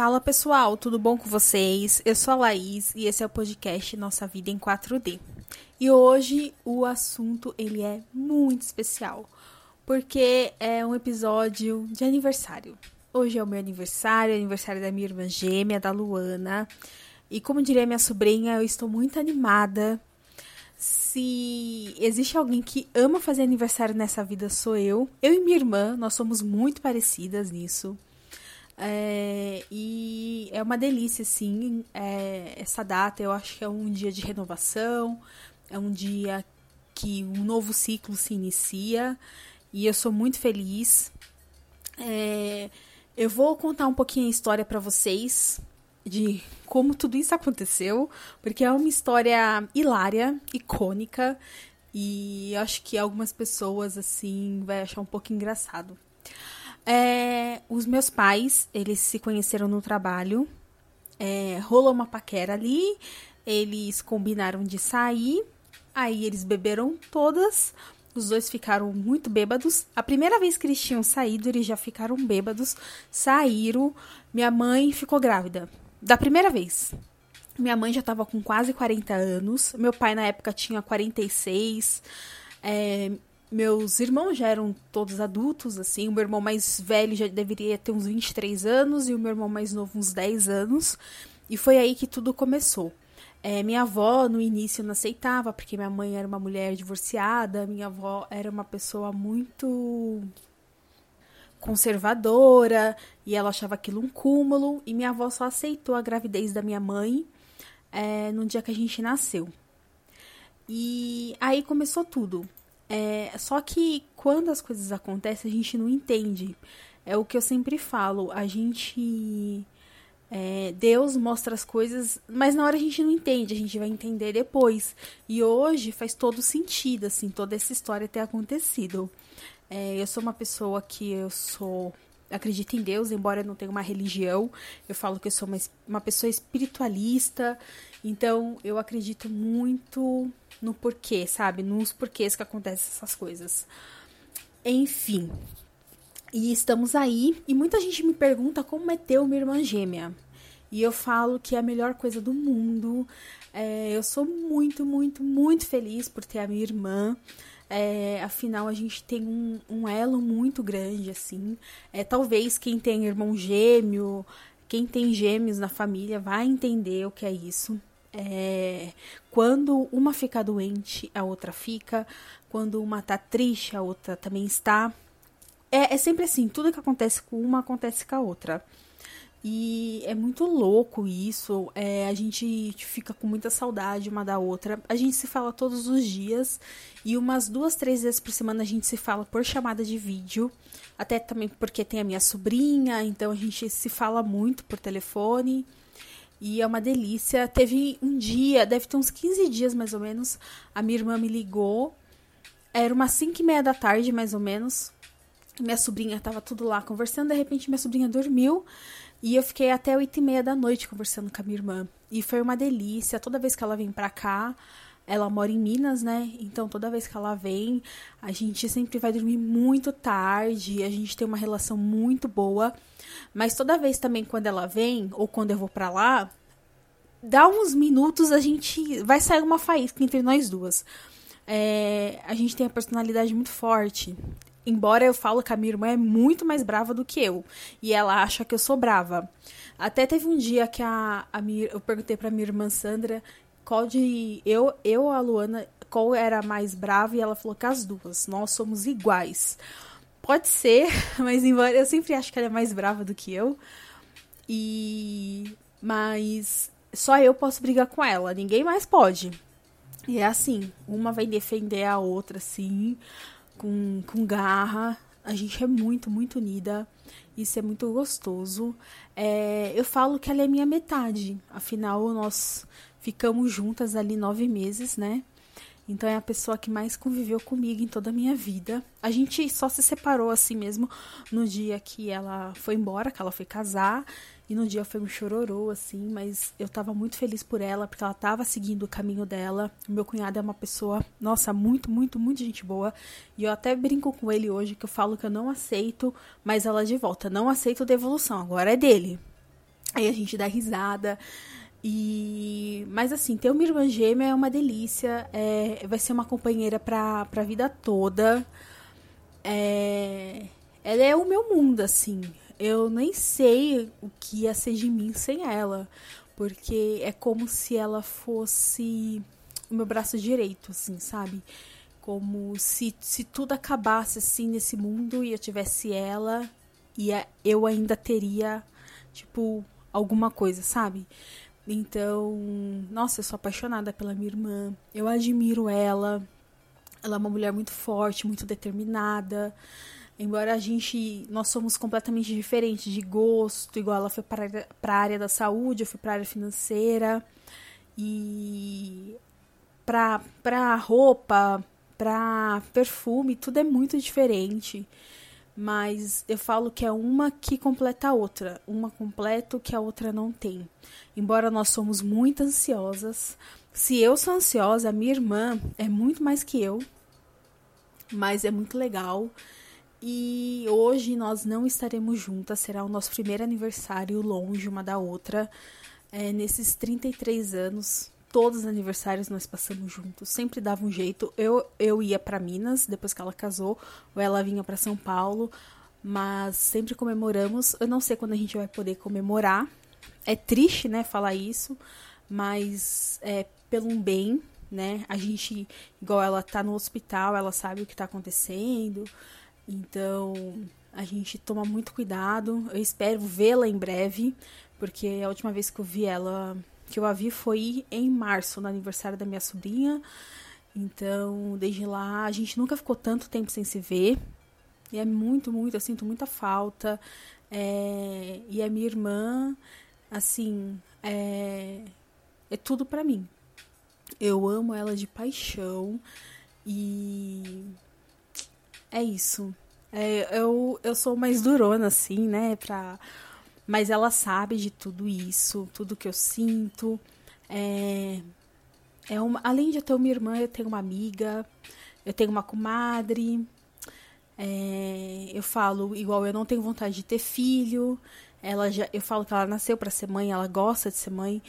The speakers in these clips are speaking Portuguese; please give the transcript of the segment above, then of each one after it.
Fala pessoal, tudo bom com vocês? Eu sou a Laís e esse é o podcast Nossa Vida em 4D. E hoje o assunto ele é muito especial, porque é um episódio de aniversário. Hoje é o meu aniversário, aniversário da minha irmã gêmea, da Luana. E como diria minha sobrinha, eu estou muito animada. Se existe alguém que ama fazer aniversário nessa vida, sou eu. Eu e minha irmã, nós somos muito parecidas nisso. É, e é uma delícia, sim, é, essa data. Eu acho que é um dia de renovação, é um dia que um novo ciclo se inicia e eu sou muito feliz. É, eu vou contar um pouquinho a história para vocês de como tudo isso aconteceu, porque é uma história hilária, icônica e acho que algumas pessoas assim vai achar um pouco engraçado. É, os meus pais, eles se conheceram no trabalho. É, rolou uma paquera ali. Eles combinaram de sair. Aí eles beberam todas. Os dois ficaram muito bêbados. A primeira vez que eles tinham saído, eles já ficaram bêbados. Saíram. Minha mãe ficou grávida. Da primeira vez. Minha mãe já estava com quase 40 anos. Meu pai, na época, tinha 46. É, meus irmãos já eram todos adultos, assim. O meu irmão mais velho já deveria ter uns 23 anos e o meu irmão mais novo uns 10 anos. E foi aí que tudo começou. É, minha avó, no início, não aceitava, porque minha mãe era uma mulher divorciada, minha avó era uma pessoa muito conservadora e ela achava aquilo um cúmulo. E minha avó só aceitou a gravidez da minha mãe é, no dia que a gente nasceu. E aí começou tudo. É, só que quando as coisas acontecem, a gente não entende. É o que eu sempre falo. A gente. É, Deus mostra as coisas, mas na hora a gente não entende, a gente vai entender depois. E hoje faz todo sentido, assim, toda essa história ter acontecido. É, eu sou uma pessoa que eu sou. Acredito em Deus, embora eu não tenha uma religião. Eu falo que eu sou uma, uma pessoa espiritualista. Então, eu acredito muito no porquê, sabe? Nos porquês que acontecem essas coisas. Enfim. E estamos aí. E muita gente me pergunta como é ter uma irmã gêmea. E eu falo que é a melhor coisa do mundo. É, eu sou muito, muito, muito feliz por ter a minha irmã. É, afinal, a gente tem um, um, elo muito grande, assim. É, talvez quem tem irmão gêmeo, quem tem gêmeos na família, vai entender o que é isso. É, quando uma fica doente, a outra fica. Quando uma tá triste, a outra também está. É, é sempre assim, tudo que acontece com uma acontece com a outra. E é muito louco isso. É, a gente fica com muita saudade uma da outra. A gente se fala todos os dias. E umas duas, três vezes por semana a gente se fala por chamada de vídeo. Até também porque tem a minha sobrinha, então a gente se fala muito por telefone. E é uma delícia. Teve um dia, deve ter uns 15 dias mais ou menos, a minha irmã me ligou. Era umas 5 e meia da tarde, mais ou menos. Minha sobrinha tava tudo lá conversando. De repente, minha sobrinha dormiu. E eu fiquei até 8 e meia da noite conversando com a minha irmã. E foi uma delícia. Toda vez que ela vem pra cá, ela mora em Minas, né? Então toda vez que ela vem, a gente sempre vai dormir muito tarde, a gente tem uma relação muito boa. Mas toda vez também quando ela vem ou quando eu vou para lá, dá uns minutos a gente vai sair uma faísca entre nós duas. É, a gente tem a personalidade muito forte. Embora eu falo que a minha irmã é muito mais brava do que eu. E ela acha que eu sou brava. Até teve um dia que a, a minha, eu perguntei pra minha irmã Sandra qual de. Eu, eu a Luana, qual era mais brava, e ela falou que as duas. Nós somos iguais. Pode ser, mas embora eu sempre acho que ela é mais brava do que eu. E. Mas só eu posso brigar com ela, ninguém mais pode. E é assim, uma vai defender a outra, assim, com, com garra. A gente é muito, muito unida. Isso é muito gostoso. É, eu falo que ela é minha metade. Afinal, nós ficamos juntas ali nove meses, né? Então é a pessoa que mais conviveu comigo em toda a minha vida. A gente só se separou assim mesmo no dia que ela foi embora, que ela foi casar. E no dia foi um chororô, assim, mas eu tava muito feliz por ela, porque ela tava seguindo o caminho dela. O meu cunhado é uma pessoa, nossa, muito, muito, muito gente boa. E eu até brinco com ele hoje, que eu falo que eu não aceito mais ela de volta. Não aceito devolução, agora é dele. Aí a gente dá risada. E mas assim, ter uma irmã gêmea é uma delícia, é, vai ser uma companheira pra, pra vida toda. É, ela é o meu mundo, assim. Eu nem sei o que ia ser de mim sem ela, porque é como se ela fosse o meu braço direito, assim, sabe? Como se, se tudo acabasse assim nesse mundo e eu tivesse ela e eu ainda teria, tipo, alguma coisa, sabe? Então, nossa, eu sou apaixonada pela minha irmã. Eu admiro ela. Ela é uma mulher muito forte, muito determinada. Embora a gente, nós somos completamente diferentes de gosto, igual ela foi para a área da saúde, eu fui para a área financeira. E para roupa, para perfume, tudo é muito diferente mas eu falo que é uma que completa a outra, uma completa o que a outra não tem. Embora nós somos muito ansiosas, se eu sou ansiosa, a minha irmã é muito mais que eu, mas é muito legal. E hoje nós não estaremos juntas, será o nosso primeiro aniversário longe uma da outra. É, nesses 33 anos, todos os aniversários nós passamos juntos, sempre dava um jeito. Eu, eu ia para Minas depois que ela casou, ou ela vinha para São Paulo, mas sempre comemoramos. Eu não sei quando a gente vai poder comemorar. É triste, né, falar isso, mas é pelo bem, né? A gente, igual ela tá no hospital, ela sabe o que tá acontecendo. Então, a gente toma muito cuidado. Eu espero vê-la em breve, porque a última vez que eu vi ela que eu a vi foi em março, no aniversário da minha sobrinha. Então, desde lá, a gente nunca ficou tanto tempo sem se ver. E é muito, muito, eu sinto muita falta. É, e a minha irmã, assim, é, é tudo para mim. Eu amo ela de paixão. E é isso. É, eu, eu sou mais durona, assim, né? Pra mas ela sabe de tudo isso, tudo que eu sinto. É, é uma, além de eu ter uma irmã, eu tenho uma amiga, eu tenho uma comadre. É, eu falo igual eu não tenho vontade de ter filho. Ela já, eu falo que ela nasceu para ser mãe, ela gosta de ser mãe.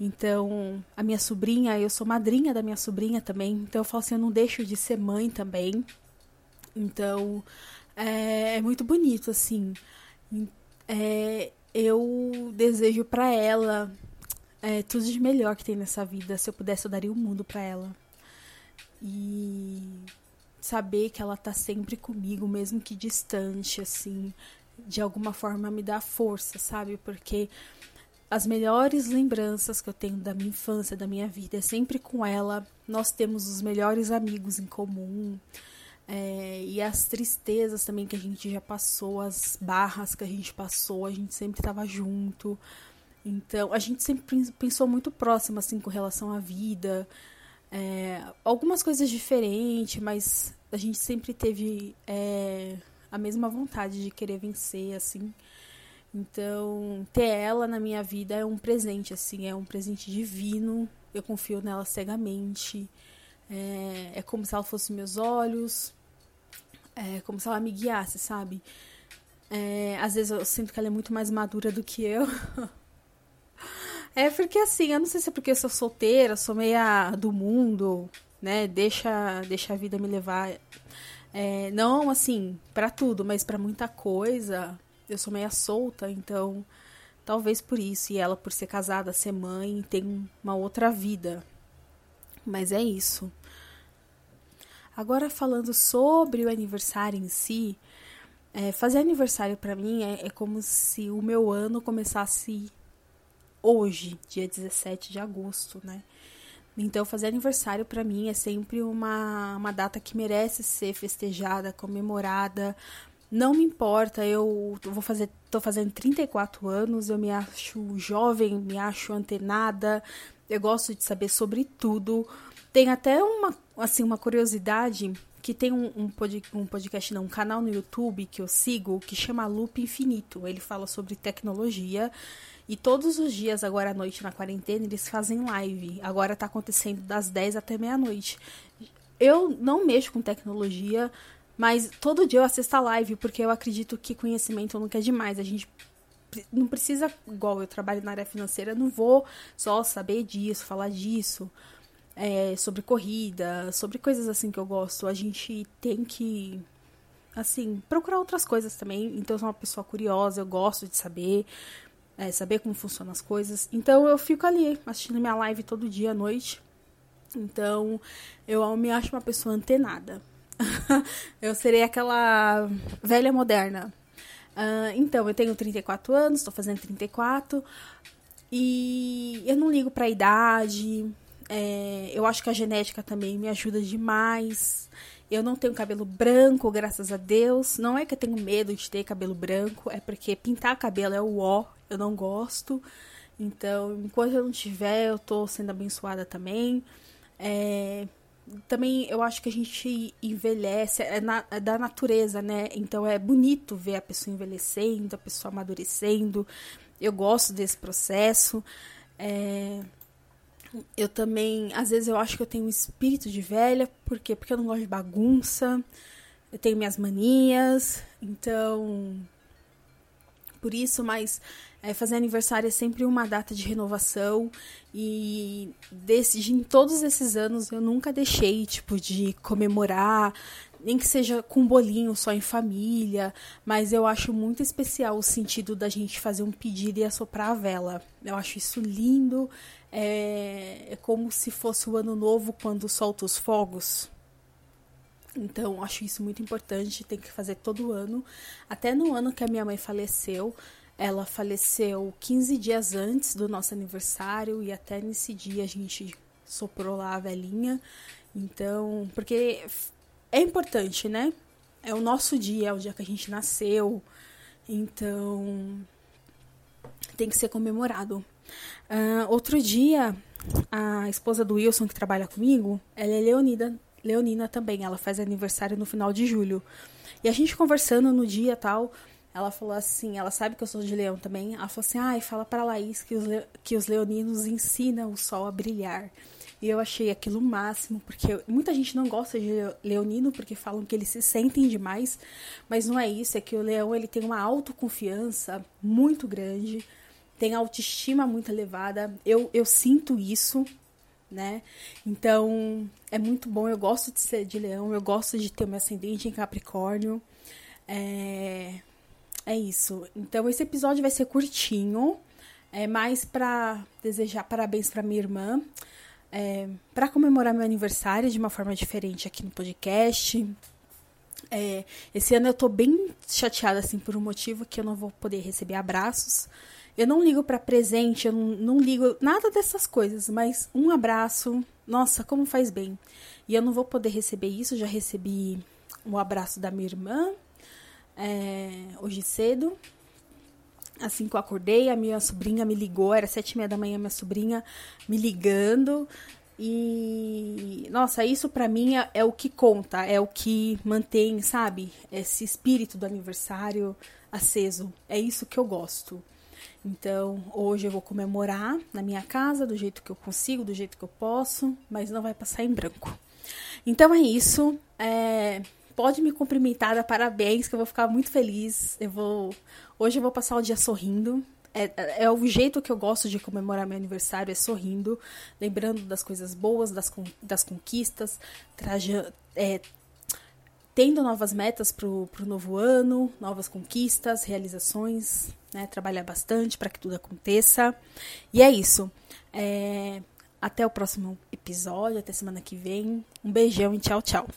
Então, a minha sobrinha, eu sou madrinha da minha sobrinha também. Então, eu falo assim, eu não deixo de ser mãe também. Então, é, é muito bonito, assim. É, eu desejo para ela é, tudo de melhor que tem nessa vida. Se eu pudesse, eu daria o mundo para ela. E saber que ela tá sempre comigo, mesmo que distante, assim, de alguma forma me dá força, sabe? Porque as melhores lembranças que eu tenho da minha infância, da minha vida, é sempre com ela. Nós temos os melhores amigos em comum. É, e as tristezas também que a gente já passou, as barras que a gente passou, a gente sempre estava junto. Então, a gente sempre pensou muito próximo, assim, com relação à vida. É, algumas coisas diferentes, mas a gente sempre teve é, a mesma vontade de querer vencer, assim. Então, ter ela na minha vida é um presente, assim, é um presente divino. Eu confio nela cegamente. É, é como se ela fosse meus olhos, é como se ela me guiasse, sabe? É, às vezes eu sinto que ela é muito mais madura do que eu. é porque assim, eu não sei se é porque eu sou solteira, sou meia do mundo, né? Deixa, deixa a vida me levar. É, não assim, para tudo, mas para muita coisa. Eu sou meia solta, então talvez por isso. E ela, por ser casada, ser mãe, tem uma outra vida. Mas é isso. Agora, falando sobre o aniversário em si, é, fazer aniversário para mim é, é como se o meu ano começasse hoje, dia 17 de agosto, né? Então, fazer aniversário para mim é sempre uma, uma data que merece ser festejada, comemorada. Não me importa, eu vou fazer, tô fazendo 34 anos, eu me acho jovem, me acho antenada, eu gosto de saber sobre tudo. Tem até uma, assim, uma curiosidade que tem um, um, pod, um podcast, não, um canal no YouTube que eu sigo que chama Loop Infinito. Ele fala sobre tecnologia e todos os dias, agora à noite na quarentena, eles fazem live. Agora tá acontecendo das 10 até meia-noite. Eu não mexo com tecnologia, mas todo dia eu assisto a live porque eu acredito que conhecimento nunca é demais. A gente não precisa, igual eu trabalho na área financeira, não vou só saber disso, falar disso, é, sobre corrida, sobre coisas assim que eu gosto. A gente tem que, assim, procurar outras coisas também. Então, eu sou uma pessoa curiosa, eu gosto de saber, é, saber como funcionam as coisas. Então, eu fico ali assistindo minha live todo dia à noite. Então, eu me acho uma pessoa antenada. eu serei aquela velha moderna. Uh, então, eu tenho 34 anos, estou fazendo 34. E eu não ligo pra idade. É, eu acho que a genética também me ajuda demais. Eu não tenho cabelo branco, graças a Deus. Não é que eu tenho medo de ter cabelo branco, é porque pintar cabelo é o ó, eu não gosto. Então, enquanto eu não tiver, eu tô sendo abençoada também. É, também eu acho que a gente envelhece, é, na, é, da natureza, né? Então é bonito ver a pessoa envelhecendo, a pessoa amadurecendo. Eu gosto desse processo. É, eu também, às vezes eu acho que eu tenho um espírito de velha, por quê? Porque eu não gosto de bagunça, eu tenho minhas manias, então por isso, mas é, fazer aniversário é sempre uma data de renovação e desse, de, em todos esses anos eu nunca deixei tipo de comemorar, nem que seja com um bolinho só em família, mas eu acho muito especial o sentido da gente fazer um pedido e assoprar a vela. Eu acho isso lindo, é, é como se fosse o ano novo quando solta os fogos. Então, acho isso muito importante, tem que fazer todo ano. Até no ano que a minha mãe faleceu, ela faleceu 15 dias antes do nosso aniversário e até nesse dia a gente soprou lá a velhinha. Então, porque é importante, né? É o nosso dia, é o dia que a gente nasceu. Então, tem que ser comemorado. Uh, outro dia, a esposa do Wilson, que trabalha comigo, ela é leonida, leonina também. Ela faz aniversário no final de julho. E a gente conversando no dia tal, ela falou assim, ela sabe que eu sou de leão também. Ela falou assim, ai, fala pra Laís que os, que os leoninos ensinam o sol a brilhar. E eu achei aquilo o máximo, porque muita gente não gosta de leonino porque falam que eles se sentem demais, mas não é isso, é que o leão ele tem uma autoconfiança muito grande, tem autoestima muito elevada. Eu, eu sinto isso, né? Então, é muito bom, eu gosto de ser de leão, eu gosto de ter meu ascendente em Capricórnio. É, é isso. Então esse episódio vai ser curtinho, é mais para desejar parabéns para minha irmã, é, para comemorar meu aniversário de uma forma diferente aqui no podcast. É, esse ano eu tô bem chateada assim por um motivo que eu não vou poder receber abraços. Eu não ligo para presente, eu não, não ligo nada dessas coisas, mas um abraço, nossa, como faz bem. E eu não vou poder receber isso, já recebi um abraço da minha irmã, é, hoje cedo. Assim que eu acordei, a minha sobrinha me ligou, era sete e meia da manhã, minha sobrinha me ligando. E, nossa, isso para mim é, é, o que conta, é o que mantém, sabe, esse espírito do aniversário aceso. É isso que eu gosto. Então, hoje eu vou comemorar na minha casa, do jeito que eu consigo, do jeito que eu posso, mas não vai passar em branco. Então é isso. É, pode me cumprimentar, dar parabéns, que eu vou ficar muito feliz. Eu vou. Hoje eu vou passar o dia sorrindo. É, é o jeito que eu gosto de comemorar meu aniversário, é sorrindo, lembrando das coisas boas, das, das conquistas, traja, é, tendo novas metas pro, pro novo ano, novas conquistas, realizações, né? Trabalhar bastante para que tudo aconteça. E é isso. É, até o próximo episódio, até semana que vem. Um beijão e tchau, tchau.